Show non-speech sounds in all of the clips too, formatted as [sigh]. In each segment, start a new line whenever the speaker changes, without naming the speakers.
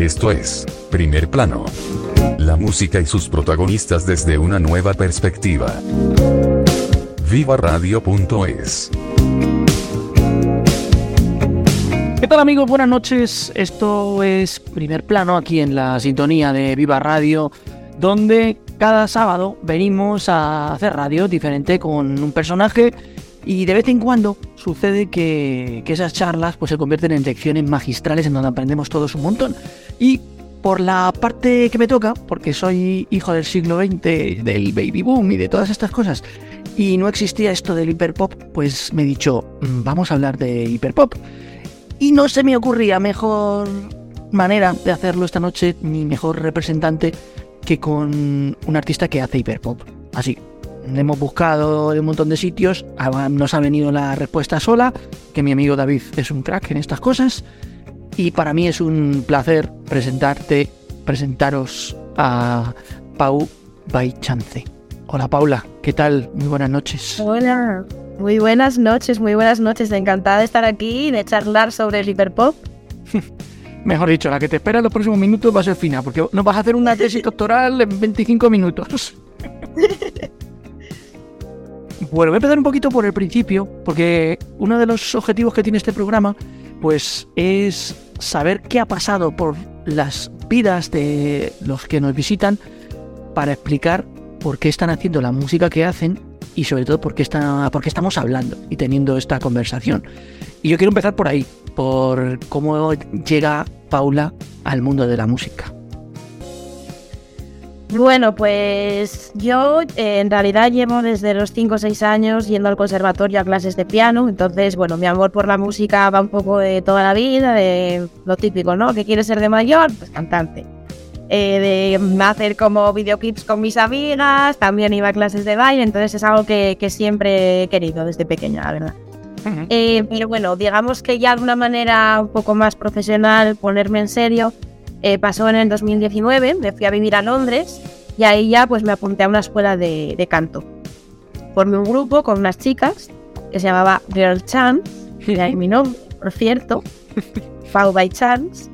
Esto es, primer plano. La música y sus protagonistas desde una nueva perspectiva. Viva Radio.es
¿Qué tal amigos? Buenas noches. Esto es primer plano aquí en la sintonía de Viva Radio, donde cada sábado venimos a hacer radio diferente con un personaje y de vez en cuando sucede que, esas charlas pues, se convierten en lecciones magistrales en donde aprendemos todos un montón. Y por la parte que me toca, porque soy hijo del siglo XX, del baby boom y de todas estas cosas, y no existía esto del hiperpop, pues me he dicho, mm, vamos a hablar de hiperpop. Y no se me ocurría mejor manera de hacerlo esta noche, ni mejor representante, que con un artista que hace hiperpop. Así, hemos buscado en un montón de sitios, nos ha venido la respuesta sola, que mi amigo David es un crack en estas cosas, y para mí es un placer presentarte, presentaros a Pau Baichance. Hola Paula, ¿qué tal? Muy buenas noches.
Hola, muy buenas noches, muy buenas noches. Encantada de estar aquí y de charlar sobre el hiperpop. [laughs]
Mejor dicho, la que te espera en los próximos minutos va a ser fina, porque nos vas a hacer una tesis [laughs] doctoral en 25 minutos. [laughs] Bueno, voy a empezar un poquito por el principio, porque uno de los objetivos que tiene este programa, pues es saber qué ha pasado por las vidas de los que nos visitan para explicar por qué están haciendo la música que hacen y sobre todo por qué, por qué estamos hablando y teniendo esta conversación. Y yo quiero empezar por ahí, por cómo llega Paula al mundo de la música.
Bueno, pues yo eh, en realidad llevo desde los 5 o 6 años yendo al conservatorio a clases de piano, entonces, bueno, mi amor por la música va un poco de toda la vida, de lo típico, ¿no? ¿Qué quieres ser de mayor? Pues cantante. Eh, de hacer como videoclips con mis amigas, también iba a clases de baile, entonces es algo que, siempre he querido desde pequeña, la verdad. Eh, pero bueno, digamos que ya de una manera un poco más profesional, ponerme en serio, eh, pasó en el 2019, me fui a vivir a Londres y ahí ya pues me apunté a una escuela de, canto. Formé un grupo con unas chicas que se llamaba Girl Chance, de ahí mi nombre, por cierto, [laughs] Foul by Chance.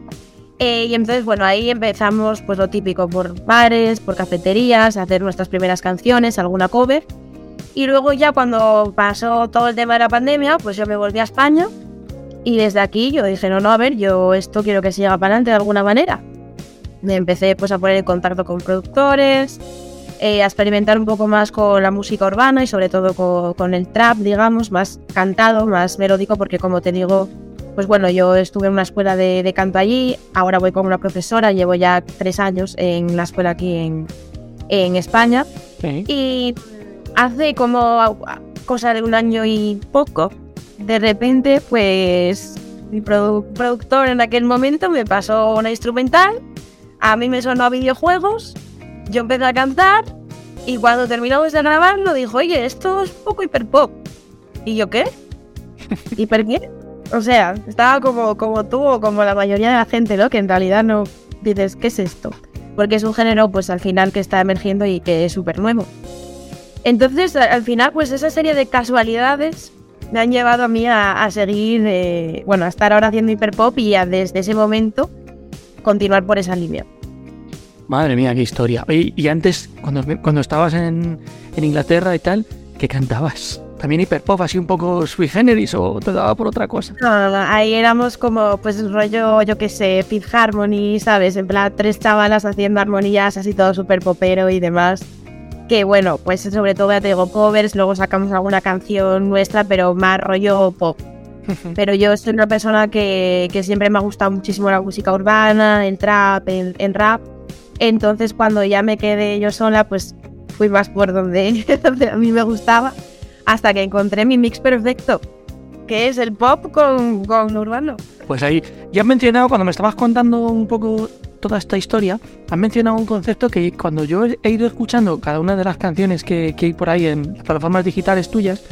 Eh, y entonces, bueno, ahí empezamos pues lo típico, por bares, por cafeterías, hacer nuestras primeras canciones, alguna cover. Y luego ya cuando pasó todo el tema de la pandemia, pues yo me volví a España y desde aquí yo dije, no, no, a ver, yo esto quiero que siga para adelante de alguna manera. Me empecé pues a poner en contacto con productores, eh, a experimentar un poco más con la música urbana y sobre todo con, el trap, digamos, más cantado, más melódico, porque como te digo, pues bueno, yo estuve en una escuela de, canto allí, ahora voy con una profesora, llevo ya tres años en la escuela aquí en, en España. Y hace como cosa de un año y poco, de repente, pues mi productor en aquel momento me pasó una instrumental, a mí me sonó a videojuegos, yo empecé a cantar y cuando terminamos de grabarlo dijo, oye, esto es un poco hiperpop. ¿Y yo qué? [laughs] ¿Hiper qué? O sea, estaba como, como tú o como la mayoría de la gente, ¿no? Que en realidad no dices, ¿qué es esto? Porque es un género, pues al final que está emergiendo y que es súper nuevo. Entonces, al final, pues esa serie de casualidades me han llevado a mí a, seguir, eh, bueno, a estar ahora haciendo hiperpop y a desde ese momento continuar por esa línea.
Madre mía, qué historia. Y, antes, cuando, cuando estabas en, Inglaterra y tal, ¿qué cantabas? ¿También hiperpop, así un poco sui generis o te daba por otra cosa?
No, no, ahí éramos como, pues rollo, yo qué sé, Fifth Harmony, ¿sabes? En plan, tres chavalas haciendo armonías así todo súper popero y demás que bueno, pues sobre todo ya te digo covers, luego sacamos alguna canción nuestra, pero más rollo pop. [laughs] Pero yo soy una persona que, siempre me ha gustado muchísimo la música urbana, el trap, el, rap. Entonces cuando ya me quedé yo sola, pues fui más por [laughs] donde, a mí me gustaba, hasta que encontré mi mix perfecto, que es el pop con, con urbano.
Pues ahí, ya has mencionado, cuando me estabas contando un poco toda esta historia, has mencionado un concepto que cuando yo he ido escuchando cada una de las canciones que, hay por ahí en las plataformas digitales tuyas,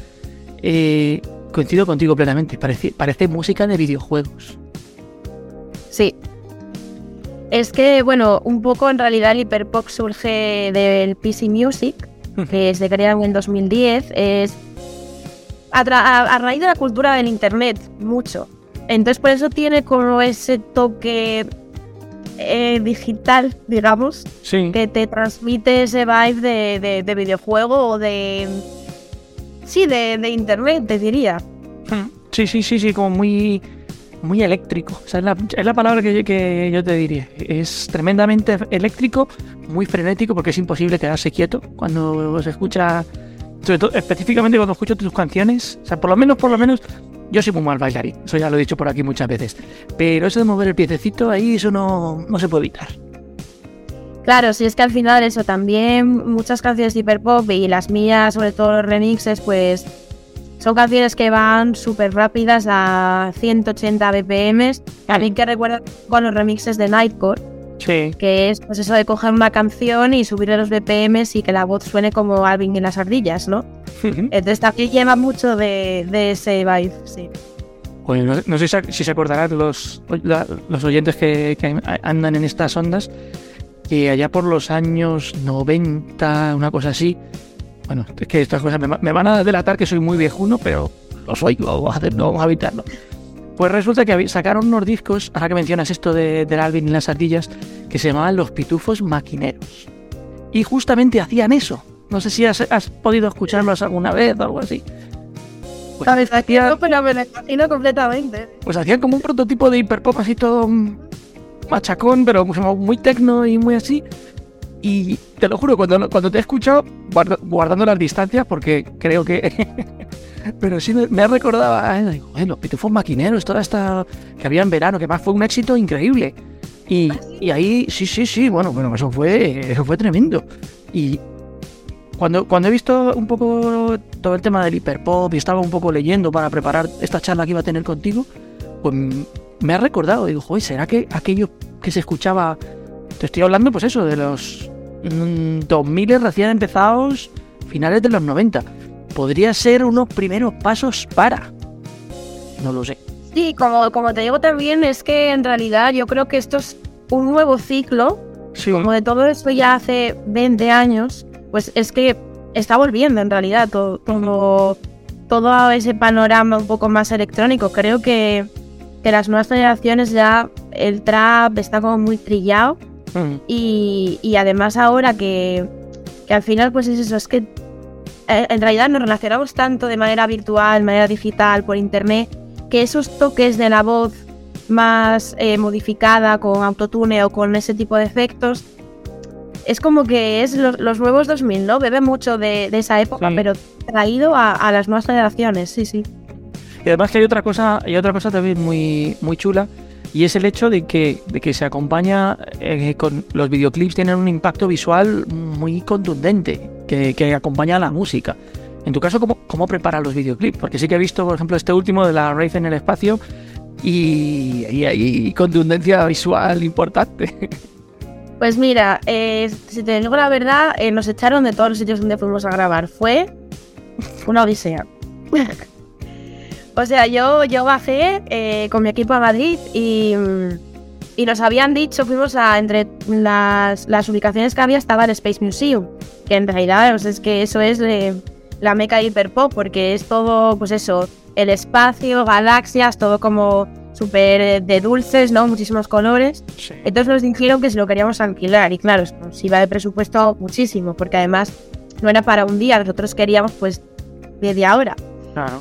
eh, coincido contigo plenamente, parece, parece música de videojuegos.
Sí. Es que, bueno, un poco en realidad el hiperpop surge del PC Music, que se creó en 2010. Es a, raíz de la cultura del Internet, mucho. Entonces por eso tiene como ese toque eh, digital, digamos, que te transmite ese vibe de, videojuego o de... Sí, de, internet, te diría.
Hmm. Sí, sí, sí, sí, como muy muy eléctrico. es, la, es la palabra que, que, yo te diría. Es tremendamente eléctrico, muy frenético, porque es imposible quedarse quieto cuando se escucha sobre todo, específicamente cuando escucho tus canciones, o sea, por lo menos, por lo menos, yo soy muy mal bailarín, eso ya lo he dicho por aquí muchas veces, pero eso de mover el piececito ahí, eso no, no se puede evitar.
Claro, si es que al final eso también, muchas canciones de hiperpop y las mías, sobre todo los remixes, pues son canciones que van súper rápidas a 180 BPM. A mí que recuerda con los remixes de Nightcore, que es pues eso de coger una canción y subirle los BPMs y que la voz suene como Alvin en las ardillas, ¿no? Entonces también lleva mucho de, ese vibe, sí.
Bueno, no, sé si se acordarán los, los oyentes que, andan en estas ondas, que allá por los años 90, una cosa así, bueno, es que estas cosas me, van a delatar que soy muy viejuno, pero lo soy, vamos a hacer, no vamos a evitarlo. Pues resulta que sacaron unos discos, ahora que mencionas esto de, del Alvin y las ardillas, que se llamaban Los Pitufos Maquineros. Y justamente hacían eso. No sé si has, podido escucharlos alguna vez o algo así.
Pues Sabes, hacían, pero me imagino completamente.
Pues hacían como un prototipo de hiperpop así todo machacón, pero muy tecno y muy así. Y te lo juro, cuando, cuando te he escuchado, guardando las distancias, porque creo que [laughs] Pero sí me, me recordaba, eh, los pitufos maquineros, toda esta que había en verano, que más fue un éxito increíble. Y, ahí, sí, sí, sí, bueno, bueno, eso fue, eso fue tremendo. Y cuando, cuando he visto un poco todo el tema del hiperpop y estaba un poco leyendo para preparar esta charla que iba a tener contigo, pues me ha recordado, digo, joder, ¿será que aquello que se escuchaba, te estoy hablando pues eso, de los 2000 recién empezados, finales de los 90? podría ser unos primeros pasos para. No lo sé.
Sí, como, como te digo también, es que en realidad yo creo que esto es un nuevo ciclo. Sí. Como de todo esto ya hace 20 años, pues es que está volviendo en realidad todo, todo, todo ese panorama un poco más electrónico. Creo que, que las nuevas generaciones ya el trap está como muy trillado. Mm. Y, y, además ahora que, que al final pues es eso, es que eh, en realidad nos relacionamos tanto de manera virtual, de manera digital, por internet, que esos toques de la voz más eh, modificada con autotune o con ese tipo de efectos, es como que es los, nuevos 2000, ¿no? Bebe mucho de, esa época, pero traído a, las nuevas generaciones, sí, sí.
Y además que hay otra cosa, hay otra cosa también muy, muy chula, y es el hecho de que, de que se acompaña eh, con los videoclips tienen un impacto visual muy contundente que, acompaña a la música. En tu caso, ¿cómo, ¿cómo preparas los videoclips? Porque sí que he visto, por ejemplo, este último de la Rave en el espacio y hay contundencia visual importante. [laughs]
Pues mira, eh, si te digo la verdad, eh, nos echaron de todos los sitios donde fuimos a grabar. Fue una odisea. [laughs] o sea, yo, yo bajé eh, con mi equipo a Madrid y y nos habían dicho, fuimos a, entre las, las ubicaciones que había estaba el Space Museum, que en realidad pues es que eso es la meca de hiperpop, porque es todo, pues eso, el espacio, galaxias, todo como súper eh, de dulces, ¿no? Muchísimos colores. Entonces nos dijeron que si lo queríamos alquilar, y claro, se iba de presupuesto muchísimo, porque además no era para un día, nosotros queríamos pues media hora.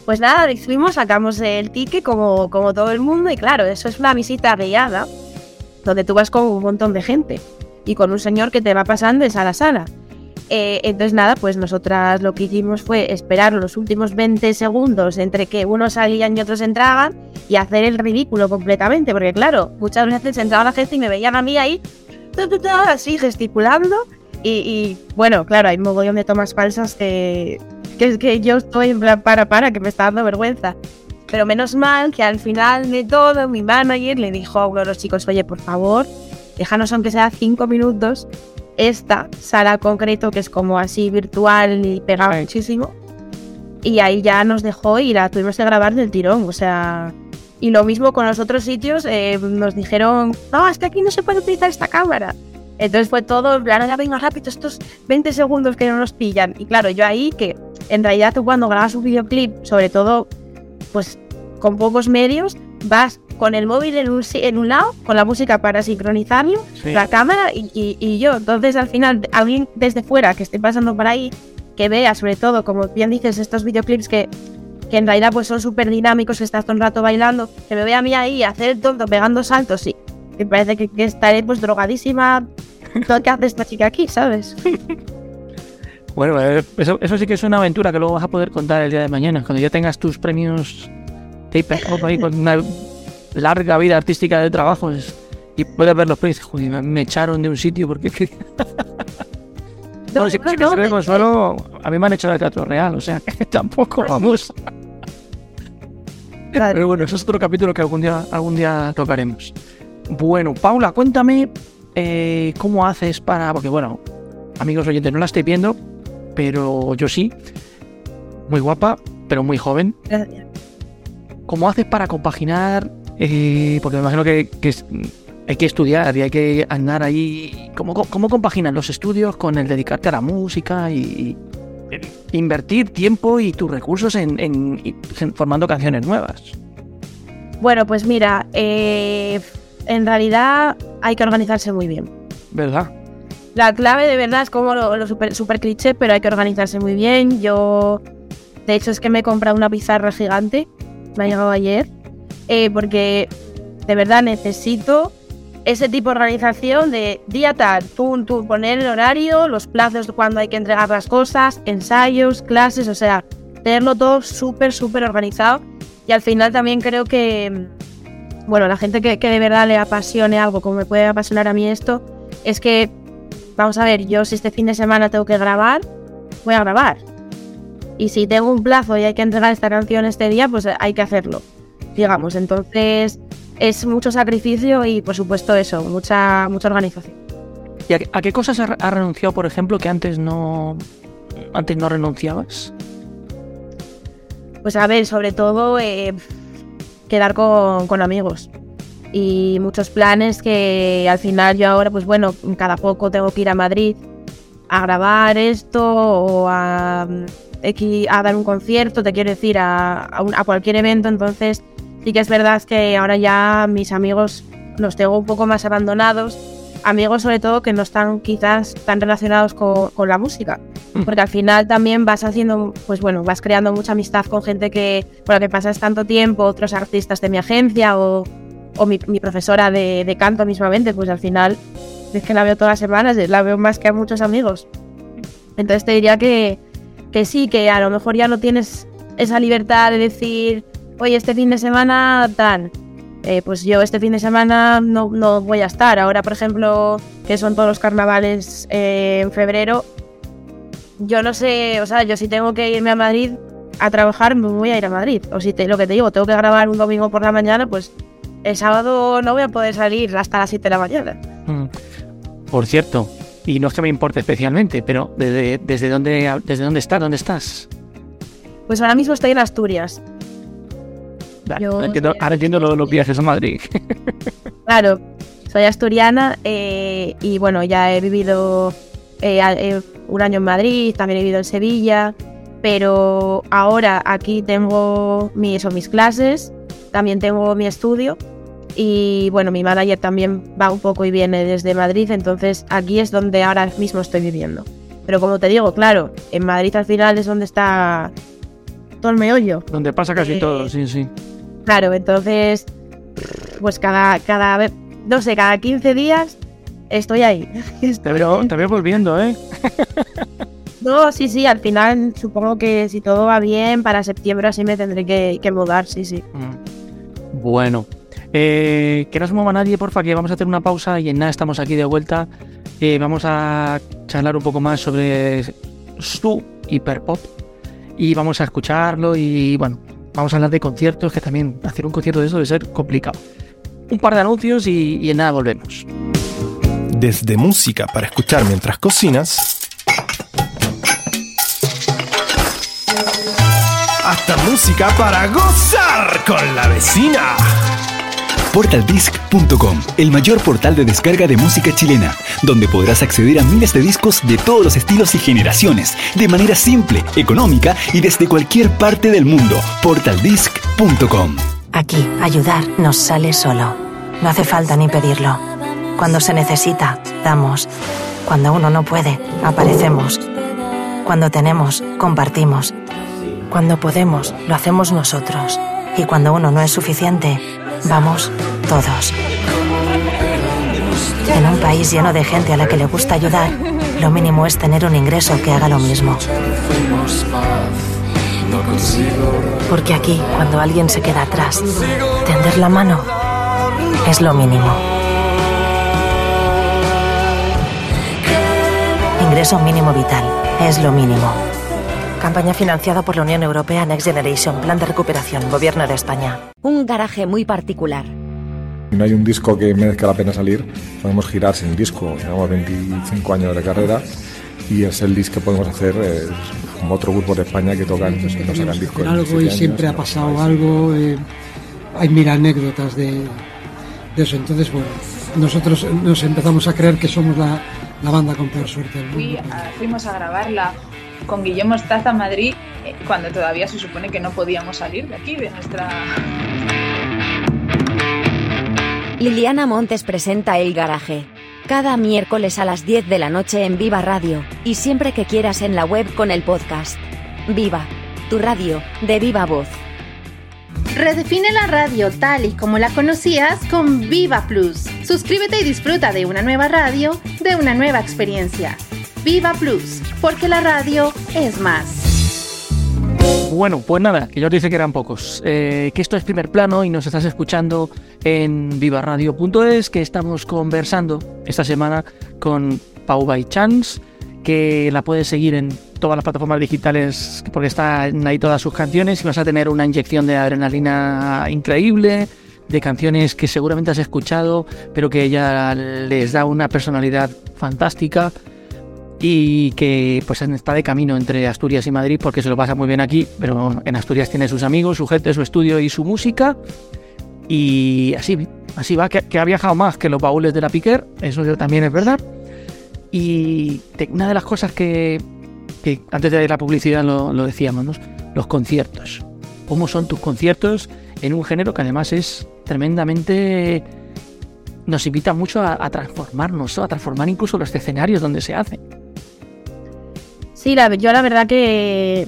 Pues nada, decidimos, sacamos el ticket como, como todo el mundo, y claro, eso es una visita guiada donde tú vas con un montón de gente y con un señor que te va pasando de sala a sala. Eh, entonces nada, pues nosotras lo que hicimos fue esperar los últimos 20 segundos entre que unos salían y otros entraban y hacer el ridículo completamente, porque claro, muchas veces entraba la gente y me veían a mí ahí, así gesticulando y, bueno, claro, hay un mogollón de tomas falsas que, que, que yo estoy en plan para, para, que me está dando vergüenza. Pero menos mal que al final de todo mi manager le dijo a uno de los chicos, oye, por favor, déjanos aunque sea cinco minutos esta sala concreto que es como así virtual y pegada muchísimo. Y ahí ya nos dejó y la tuvimos que grabar del tirón, o sea... Y lo mismo con los otros sitios, eh, nos dijeron, no, es que aquí no se puede utilizar esta cámara. Entonces fue todo, en plan, ya venga rápido, estos 20 segundos que no nos pillan. Y claro, yo ahí que en realidad tú cuando grabas un videoclip, sobre todo pues con pocos medios, vas con el móvil en un, en un lado, con la música para sincronizarlo, la cámara y, yo. Entonces al final, alguien desde fuera que esté pasando por ahí, que vea sobre todo, como bien dices, estos videoclips que, que en realidad pues son súper dinámicos, que estás todo un rato bailando, que me vea a mí ahí hacer el tonto pegando saltos y me parece que, estaré pues drogadísima todo lo que hace esta chica aquí, ¿sabes? [laughs]
Bueno, eh, eso, eso, sí que es una aventura que luego vas a poder contar el día de mañana, cuando ya tengas tus premios tape ahí con [laughs] una larga vida artística de trabajo y puedes ver los y me echaron de un sitio porque... no, si, no, solo, a mí me han echado de Teatro Real, o sea [laughs] que tampoco vamos. Pero bueno, eso es otro capítulo que algún día, algún día tocaremos. Bueno, Paula, cuéntame eh, cómo haces para... Porque bueno, amigos oyentes, no la estoy viendo, pero yo sí. Muy guapa, pero muy joven. Gracias. ¿Cómo haces para compaginar? Eh, porque me imagino que, hay que estudiar y hay que andar ahí. ¿Cómo, ¿Cómo compaginas los estudios con el dedicarte a la música y, invertir tiempo y tus recursos en, formando canciones nuevas?
Bueno, pues mira, eh, en realidad hay que organizarse muy bien.
¿Verdad?
La clave de verdad es como lo, super, super, cliché, pero hay que organizarse muy bien. Yo, de hecho, es que me he comprado una pizarra gigante, me ha llegado ayer, eh, porque de verdad necesito ese tipo de organización de día tal, tú, tú poner el horario, los plazos de cuando hay que entregar las cosas, ensayos, clases, o sea, tenerlo todo súper, súper organizado. Y al final también creo que, bueno, la gente que, que de verdad le apasione algo, como me puede apasionar a mí esto, es que vamos a ver, yo si este fin de semana tengo que grabar, voy a grabar. Y si tengo un plazo y hay que entregar esta canción este día, pues hay que hacerlo. Digamos, entonces es mucho sacrificio y por supuesto eso, mucha, mucha organización.
¿Y a, qué cosas has renunciado, por ejemplo, que antes no, antes no renunciabas?
Pues a ver, sobre todo eh, quedar con, con amigos y muchos planes que al final yo ahora, pues bueno, cada poco tengo que ir a Madrid a grabar esto o a, a dar un concierto, te quiero decir, a, a, cualquier evento. Entonces, sí que es verdad que ahora ya mis amigos los tengo un poco más abandonados. Amigos sobre todo que no están quizás tan relacionados con, con la música. Mm. Porque al final también vas haciendo, pues bueno, vas creando mucha amistad con gente que, por la que pasas tanto tiempo, otros artistas de mi agencia o o mi, profesora de, canto mismamente, pues al final es que la veo todas las semanas, la veo más que a muchos amigos. Entonces te diría que, que sí, que a lo mejor ya no tienes esa libertad de decir, oye, este fin de semana tan. Eh, pues yo este fin de semana no, no, voy a estar. Ahora, por ejemplo, que son todos los carnavales eh, en febrero, yo no sé, o sea, yo si tengo que irme a Madrid a trabajar, me voy a ir a Madrid. O si te, lo que te digo, tengo que grabar un domingo por la mañana, pues el sábado no voy a poder salir hasta las 7 de la mañana. Mm.
Por cierto, y no es que me importe especialmente, pero ¿desde, desde, dónde, desde dónde estás? ¿Dónde estás?
Pues ahora mismo estoy en Asturias.
ahora entiendo, los, viajes a Madrid. [laughs]
claro, soy asturiana eh, y bueno, ya he vivido eh, eh, un año en Madrid, también he vivido en Sevilla, pero ahora aquí tengo mis, mis clases, también tengo mi estudio y bueno, mi manager también va un poco y viene desde Madrid, entonces aquí es donde ahora mismo estoy viviendo. Pero como te digo, claro, en Madrid al final es donde está todo el meollo.
Donde pasa casi eh, todo, sí, sí.
Claro, entonces, pues cada, cada vez, no sé, cada 15 días estoy ahí. [laughs]
Te veo, te veo volviendo, ¿eh?
no, sí, sí, al final supongo que si todo va bien, para septiembre así me tendré que, mudar, sí, sí.
Mm. Bueno, eh, que no se mueva nadie, porfa, que vamos a hacer una pausa y en nada estamos aquí de vuelta. Eh, vamos a charlar un poco más sobre su hiperpop y vamos a escucharlo y bueno, vamos a hablar de conciertos, que también hacer un concierto de eso debe ser complicado. Un par de anuncios y, y en nada volvemos.
Desde música para escuchar mientras cocinas hasta música para gozar con la vecina.
Portaldisc.com, el mayor portal de descarga de música chilena, donde podrás acceder a miles de discos de todos los estilos y generaciones, de manera simple, económica y desde cualquier parte del mundo. Portaldisc.com.
Aquí, ayudar nos sale solo. No hace falta ni pedirlo. Cuando se necesita, damos. Cuando uno no puede, aparecemos. Cuando tenemos, compartimos. Cuando podemos, lo hacemos nosotros. Y cuando uno no es suficiente, vamos todos. En un país lleno de gente a la que le gusta ayudar, lo mínimo es tener un ingreso que haga lo mismo. Porque aquí, cuando alguien se queda atrás, tender la mano es lo mínimo. Ingreso mínimo vital es lo mínimo. Campaña financiada por la Unión Europea Next Generation, Plan de Recuperación, Gobierno de España.
Un garaje muy particular.
Si no hay un disco que merezca la pena salir, podemos girar sin disco. Llevamos 25 años de carrera y es el disco que podemos hacer eh, como otro grupo de España que tocan, que no sacan discos.
Algo y siempre ha pasado algo. Eh, hay mil anécdotas de, de, eso. Entonces, bueno, nosotros nos empezamos a creer que somos la, la banda con peor suerte del mundo.
Fui a, fuimos a grabarla con Guillermo Estaza a Madrid eh, cuando todavía se supone que no podíamos salir de aquí, de nuestra...
Liliana Montes presenta El Garaje. Cada miércoles a las 10 de la noche en Viva Radio, y siempre que quieras en la web con el podcast. Viva, tu radio, de viva voz.
Redefine la radio tal y como la conocías con Viva Plus. Suscríbete y disfruta de una nueva radio, de una nueva experiencia. Viva Plus, porque la radio es más.
Bueno, pues nada, que yo os dije que eran pocos. Eh, que esto es primer plano y nos estás escuchando en vivaradio.es, que estamos conversando esta semana con Pau by Chance, que la puedes seguir en todas las plataformas digitales porque están ahí todas sus canciones y vas a tener una inyección de adrenalina increíble, de canciones que seguramente has escuchado, pero que ella les da una personalidad fantástica y que pues está de camino entre Asturias y Madrid porque se lo pasa muy bien aquí, pero en Asturias tiene sus amigos, su gente, su estudio y su música. Y así, así va, que, ha viajado más que los baúles de la Piquer, eso también es verdad. Y una de las cosas que, antes de la publicidad lo, lo decíamos, ¿no? los conciertos. ¿Cómo son tus conciertos en un género que además es tremendamente... Nos invita mucho a, a transformarnos, a transformar incluso los escenarios donde se hacen.
Sí, la, yo la verdad que,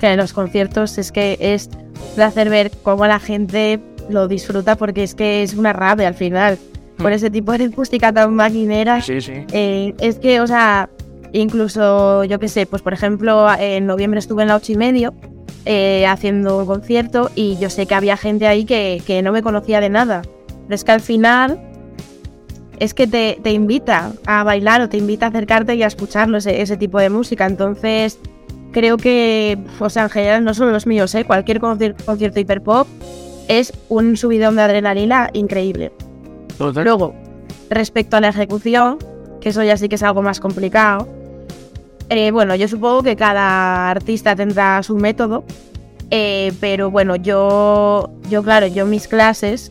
que en los conciertos es que es placer ver cómo la gente lo disfruta porque es que es una rave al final. Por ese tipo de acústica tan maquinera.
Sí, sí.
Eh, es que, o sea, incluso, yo qué sé, pues por ejemplo, en noviembre estuve en la 8 y medio eh, haciendo un concierto y yo sé que había gente ahí que, que no me conocía de nada. Pero es que al final es que te, te, invita a bailar o te invita a acercarte y a escucharlo, ese, ese, tipo de música. Entonces, creo que, o sea, en general, no solo los míos, ¿eh? cualquier concierto, concierto hiperpop es un subidón de adrenalina increíble. Luego, respecto a la ejecución, que eso ya sí que es algo más complicado, eh, bueno, yo supongo que cada artista tendrá su método, eh, pero bueno, yo, yo, claro, yo mis clases,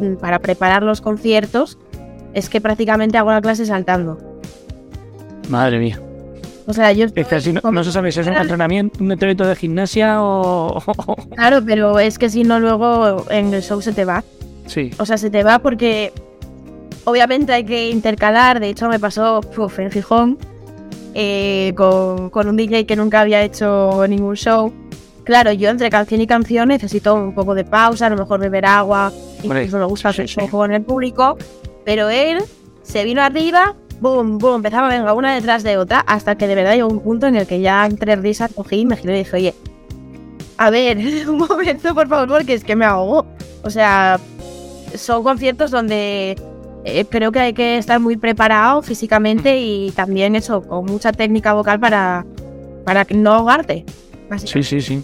mm, para preparar los conciertos, es que prácticamente hago la clase saltando.
Madre mía.
O sea, yo...
Es que así no, no se sabe si es un entrenamiento, un entrenamiento de gimnasia o... [laughs]
Claro, pero es que si no luego en el show se te va.
Sí.
O sea, se te va porque obviamente hay que intercalar. De hecho, me pasó uf, en Gijón eh, con, con, un DJ que nunca había hecho ningún show. Claro, yo entre canción y canción necesito un poco de pausa, a lo mejor beber agua. Incluso me gusta hacer sí, show con el público. Pero él se vino arriba, boom, boom, empezaba, venga, una detrás de otra, hasta que de verdad llegó un punto en el que ya entre risas cogí, me giré y dije, oye, a ver, [laughs] un momento, por favor, porque es que me ahogo. O sea, son conciertos donde eh, creo que hay que estar muy preparado físicamente y también eso, con mucha técnica vocal para, para no ahogarte.
Sí, sí, sí.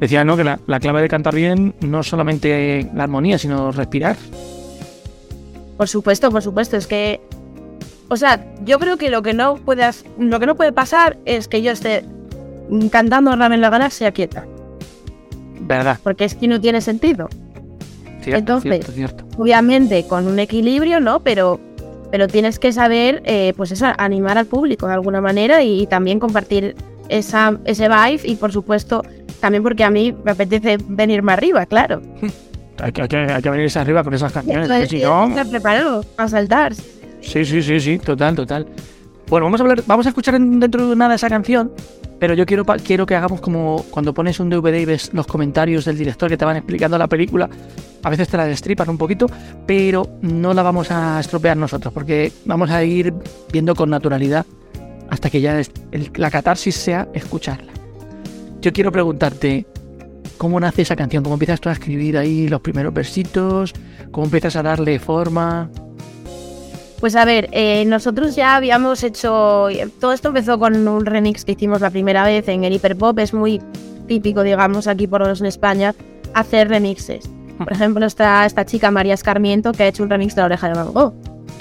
Decía, ¿no? Que la, la clave de cantar bien no es solamente la armonía, sino respirar.
Por supuesto, por supuesto. Es que. O sea, yo creo que lo que no puede, lo que no puede pasar es que yo esté cantando Ramen la Galaxia quieta.
¿Verdad?
Porque es que no tiene sentido.
Cierto,
Entonces,
cierto, cierto.
Obviamente con un equilibrio, ¿no? Pero, pero tienes que saber, eh, pues eso, animar al público de alguna manera y, también compartir esa, ese vibe y por supuesto también porque a mí me apetece venirme arriba, claro. [laughs]
Hay que, hay que, hay que venirse arriba con esas canciones.
Entonces,
si no,
estar preparado para saltar.
Sí, sí, sí, sí, total, total. Bueno, vamos a hablar, vamos a escuchar en- dentro de nada esa canción, pero yo quiero, quiero que hagamos como cuando pones un DVD y ves los comentarios del director que te van explicando la película. A veces te la destripan un poquito, pero no la vamos a estropear nosotros, porque vamos a ir viendo con naturalidad hasta que ya la catarsis sea escucharla. Yo quiero preguntarte, ¿cómo nace esa canción? ¿Cómo empiezas tú a escribir ahí los primeros versitos? ¿Cómo empiezas a darle forma?
Pues a ver, eh, nosotros ya habíamos hecho. Todo esto empezó con un remix que hicimos la primera vez en el Hiperpop. Es muy típico, digamos, aquí por en España, hacer remixes. Por ejemplo, está esta chica María Escarmiento que ha hecho un remix de la oreja de Van Gogh.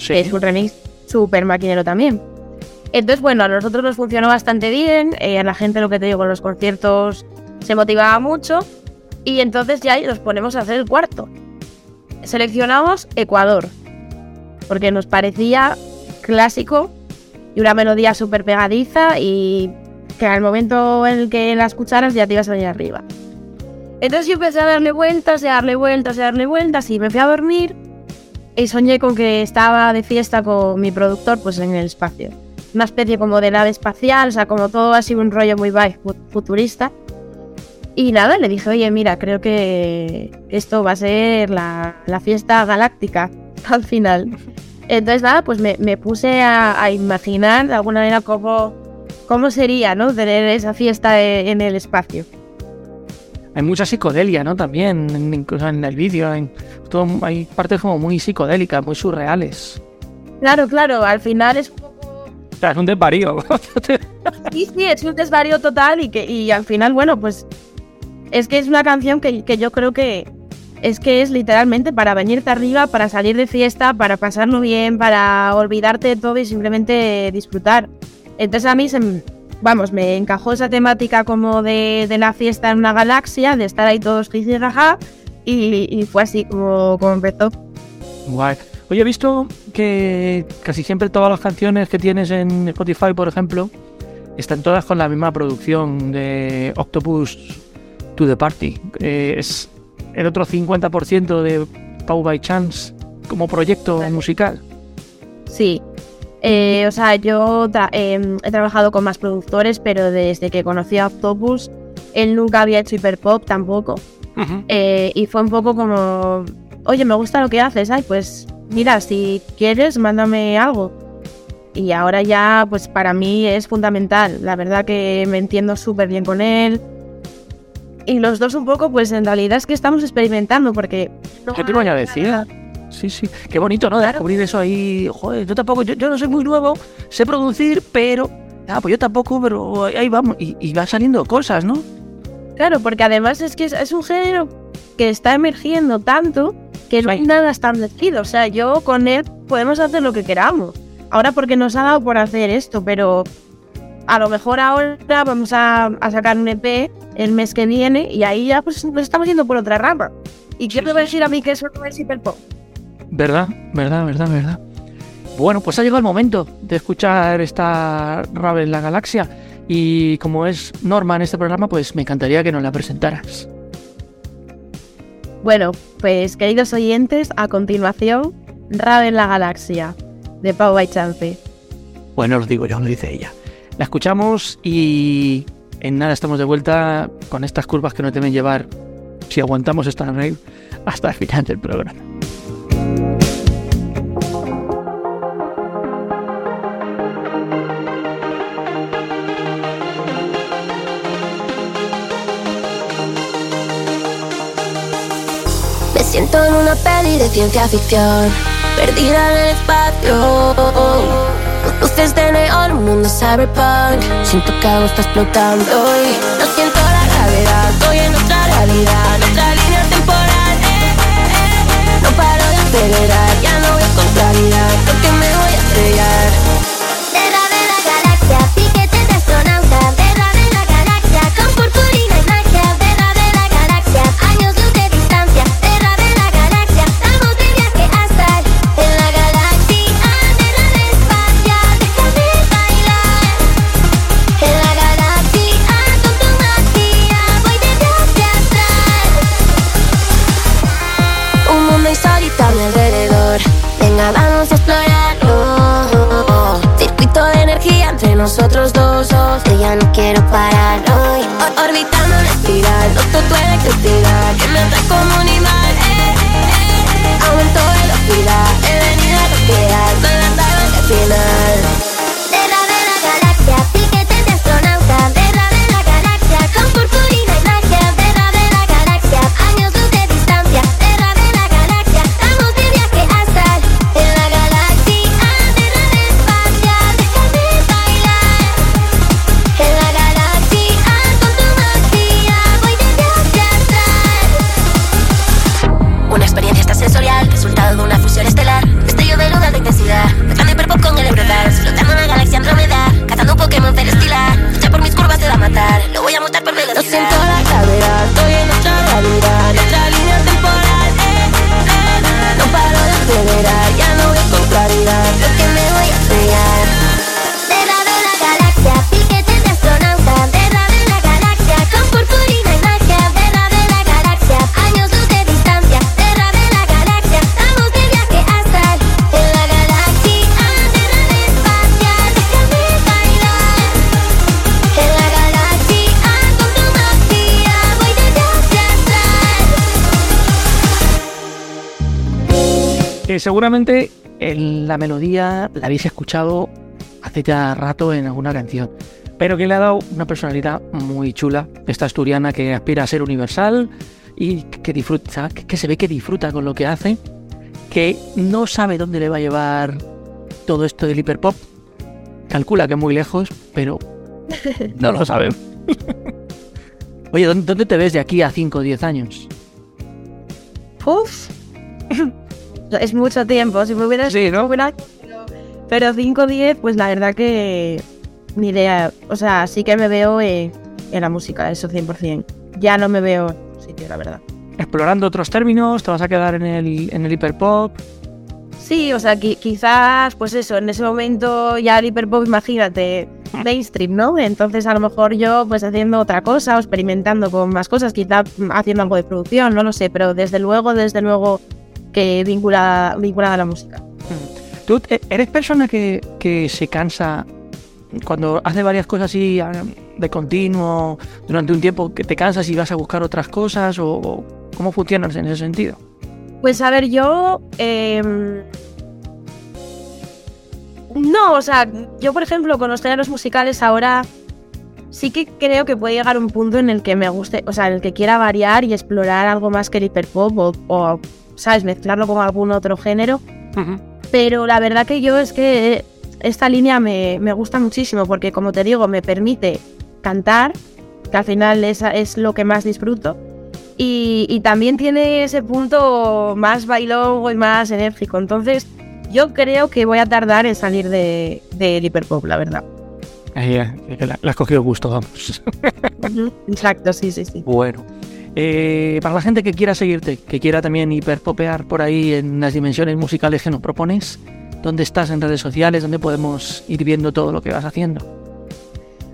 Que es un remix súper maquinero también. Entonces, bueno, a nosotros nos funcionó bastante bien. eh, a la gente, lo que te digo, en los conciertos se motivaba mucho. Y entonces ya nos ponemos a hacer el cuarto. Seleccionamos Ecuador porque nos parecía clásico y una melodía súper pegadiza y que al momento en el que la escucharas ya te ibas a venir arriba. Entonces yo empecé a darle vueltas, a darle vueltas, a darle vueltas y me fui a dormir y soñé con que estaba de fiesta con mi productor pues en el espacio. Una especie como de nave espacial, o sea, como todo así un rollo muy futurista. Y nada, le dije, oye, mira, creo que esto va a ser la, la fiesta galáctica [laughs] al final. Entonces, nada, pues me, me puse a, a imaginar de alguna manera cómo, cómo sería, ¿no? Tener esa fiesta e- en el espacio.
Hay mucha psicodelia, ¿no? También, incluso en el vídeo, en todo, hay partes como muy psicodélicas, muy surreales.
Claro, claro, al final es,
O sea, es un desvarío.
sí, sí, es un desvarío total y, que, y al final, bueno, pues es que es una canción que, que yo creo que es que es literalmente para venirte arriba, para salir de fiesta, para pasarlo bien, para olvidarte de todo y simplemente disfrutar. Entonces a mí, se, vamos, me encajó esa temática como de, de la fiesta en una galaxia, de estar ahí todos jaja, y, y fue así como, como empezó.
Guay. Oye, he visto que casi siempre todas las canciones que tienes en Spotify, por ejemplo, están todas con la misma producción de Octopus to the Party. Eh, es el otro 50% de Pau by Chance como proyecto musical.
Sí. Eh, o sea, yo tra- em, he trabajado con más productores, pero desde que conocí a Octopus, él nunca había hecho hiperpop tampoco. Eh, y fue un poco como, oye, me gusta lo que haces, ay, pues mira, si quieres, mándame algo. Y ahora ya, pues para mí es fundamental. La verdad que me entiendo súper bien con él. Y los dos un poco, pues en realidad es que estamos experimentando, porque...
¿Qué te voy a decir? Sí, sí. Qué bonito, ¿no? Descubrir eso ahí. Joder, yo tampoco, yo, yo no soy muy nuevo, sé producir, pero. Ah, pues yo tampoco, pero ahí vamos. Y, y van saliendo cosas, ¿no?
Claro, porque además es que es, es un género que está emergiendo tanto que no hay nada establecido. O sea, yo con él podemos hacer lo que queramos. Ahora porque nos ha dado por hacer esto, pero a lo mejor ahora vamos a, a sacar un EP el mes que viene y ahí ya pues nos estamos yendo por otra rama. ¿Y qué me va a decir a mí que eso no es hiperpop?
¿Verdad? ¿Verdad? ¿Verdad? ¿Verdad? Bueno, pues ha llegado el momento de escuchar esta rave en la galaxia. Y como es norma en este programa, pues me encantaría que nos la presentaras.
Bueno, pues queridos oyentes, a continuación, Rave en la Galaxia, de Pau by Chance.
Bueno, os digo yo, lo dice ella. La escuchamos y en nada estamos de vuelta con estas curvas que nos deben llevar, si aguantamos esta rave, hasta el final del programa.
Me siento en una peli de ciencia ficción, perdida en el espacio. Luces de neón, un mundo cyberpunk. Siento que algo está explotando y no
seguramente en la melodía la habéis escuchado hace ya rato en alguna canción, pero que le ha dado una personalidad muy chula, esta asturiana que aspira a ser universal y que disfruta, que se ve que disfruta con lo que hace, que no sabe dónde le va a llevar todo esto del hiperpop, calcula que muy lejos, pero [laughs] no lo sabe. [laughs] Oye, ¿dónde, dónde te ves de aquí a 5 o 10 años?
Uf. Es mucho tiempo. Si me hubieras.
Sí, ¿no?
hubiera- Pero 5 o 10, pues la verdad que. Ni idea. O sea, sí que me veo en, en la música, eso 100%. Ya no me veo sitio, la verdad.
Explorando otros términos, te vas a quedar en el, en el hiperpop.
Sí, o sea, qui- quizás, pues eso, en ese momento ya el hiperpop, imagínate, mainstream, ¿no? Entonces a lo mejor yo pues haciendo otra cosa o experimentando con más cosas, quizás haciendo algo de producción, no lo sé, pero desde luego, desde luego que vinculada, vinculada a la música.
¿Tú e- eres persona que, que se cansa cuando hace varias cosas así ah, de continuo durante un tiempo, que te cansas y vas a buscar otras cosas? ¿O, o cómo funcionas en ese sentido?
Pues a ver, yo... em, No, o sea, yo por ejemplo con los géneros musicales ahora sí que creo que puede llegar un punto en el que me guste, o sea, en el que quiera variar y explorar algo más que el hiperpop o, o, ¿sabes?, mezclarlo con algún otro género. Pero la verdad que yo es que esta línea me, me gusta muchísimo porque, como te digo, me permite cantar, que al final es, es lo que más disfruto. Y, y también tiene ese punto más bailongo y más enérgico. Entonces, yo creo que voy a tardar en salir de- del hiperpop, la verdad.
Ahí, eh, la, la has cogido gusto, vamos.
Exacto, sí, sí, sí.
bueno. Eh, para la gente que quiera seguirte, que quiera también hiperpopear por ahí en las dimensiones musicales que nos propones, ¿dónde estás en redes sociales? ¿Dónde podemos ir viendo todo lo que vas haciendo?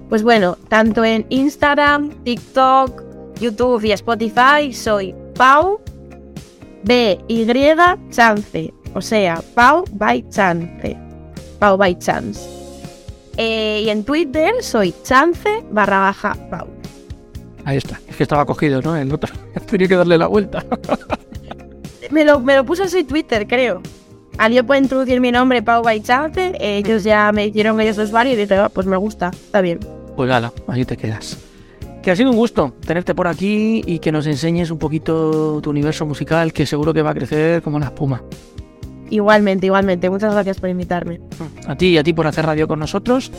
Pues bueno, tanto en Instagram, TikTok, YouTube y Spotify soy Pau B Y Chance, o sea, Pau by Chance, Pau by Chance. Eh, y en Twitter soy Chance barra baja Pau.
Ahí está. Es que estaba cogido, ¿no? El otro. [laughs] Tenía que darle la vuelta.
Me lo, me lo puso así Twitter, creo. Al yo puedo introducir mi nombre, Pau by Chance, ellos ya me hicieron ellos los usuario y dije, "Ah, pues me gusta, está bien.
Pues ala, ahí te quedas. Que ha sido un gusto tenerte por aquí y que nos enseñes un poquito tu universo musical, que seguro que va a crecer como la espuma.
Igualmente, igualmente. Muchas gracias por invitarme.
A ti y a ti por hacer radio con nosotros.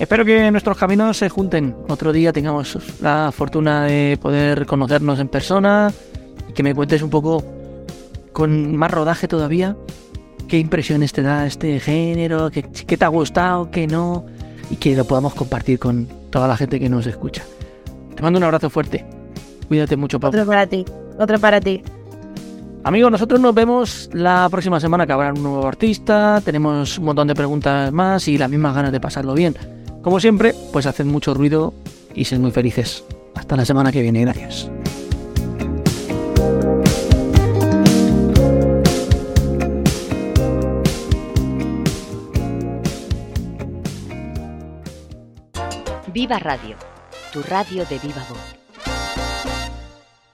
Espero que nuestros caminos se junten. Otro día tengamos la fortuna de poder conocernos en persona y que me cuentes un poco con más rodaje todavía qué impresiones te da este género, qué, qué te ha gustado, qué no, y que lo podamos compartir con toda la gente que nos escucha. Te mando un abrazo fuerte. Cuídate mucho, Pau.
Otro para ti, otro para ti.
Amigos, nosotros nos vemos la próxima semana que habrá un nuevo artista, tenemos un montón de preguntas más y las mismas ganas de pasarlo bien. Como siempre, pues haced mucho ruido y sed muy felices. Hasta la semana que viene, gracias.
Viva Radio, tu radio de viva voz.